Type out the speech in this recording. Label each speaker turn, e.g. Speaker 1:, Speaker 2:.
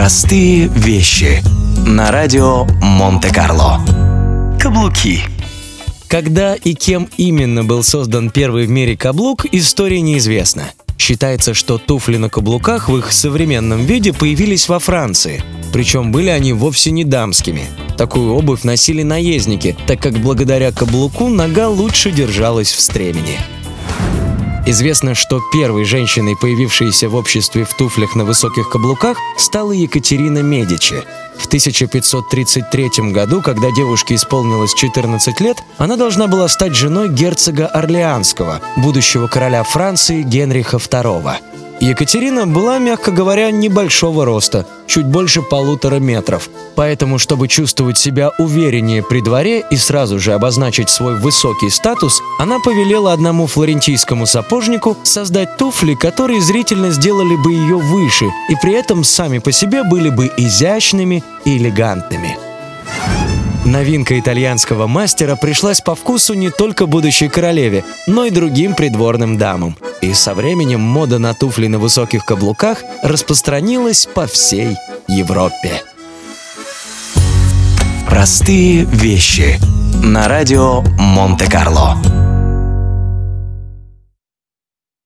Speaker 1: Простые вещи. На радио Монте-Карло. Каблуки.
Speaker 2: Когда и кем именно был создан первый в мире каблук, история неизвестна. Считается, что туфли на каблуках в их современном виде появились во Франции. Причем были они вовсе не дамскими. Такую обувь носили наездники, так как благодаря каблуку нога лучше держалась в стремени. Известно, что первой женщиной, появившейся в обществе в туфлях на высоких каблуках, стала Екатерина Медичи. В 1533 году, когда девушке исполнилось 14 лет, она должна была стать женой герцога Орлеанского, будущего короля Франции Генриха II. Екатерина была, мягко говоря, небольшого роста, чуть больше полутора метров. Поэтому, чтобы чувствовать себя увереннее при дворе и сразу же обозначить свой высокий статус, она повелела одному флорентийскому сапожнику создать туфли, которые зрительно сделали бы ее выше и при этом сами по себе были бы изящными и элегантными. Новинка итальянского мастера пришлась по вкусу не только будущей королеве, но и другим придворным дамам. И со временем мода на туфли на высоких каблуках распространилась по всей Европе.
Speaker 1: Простые вещи. На радио Монте-Карло.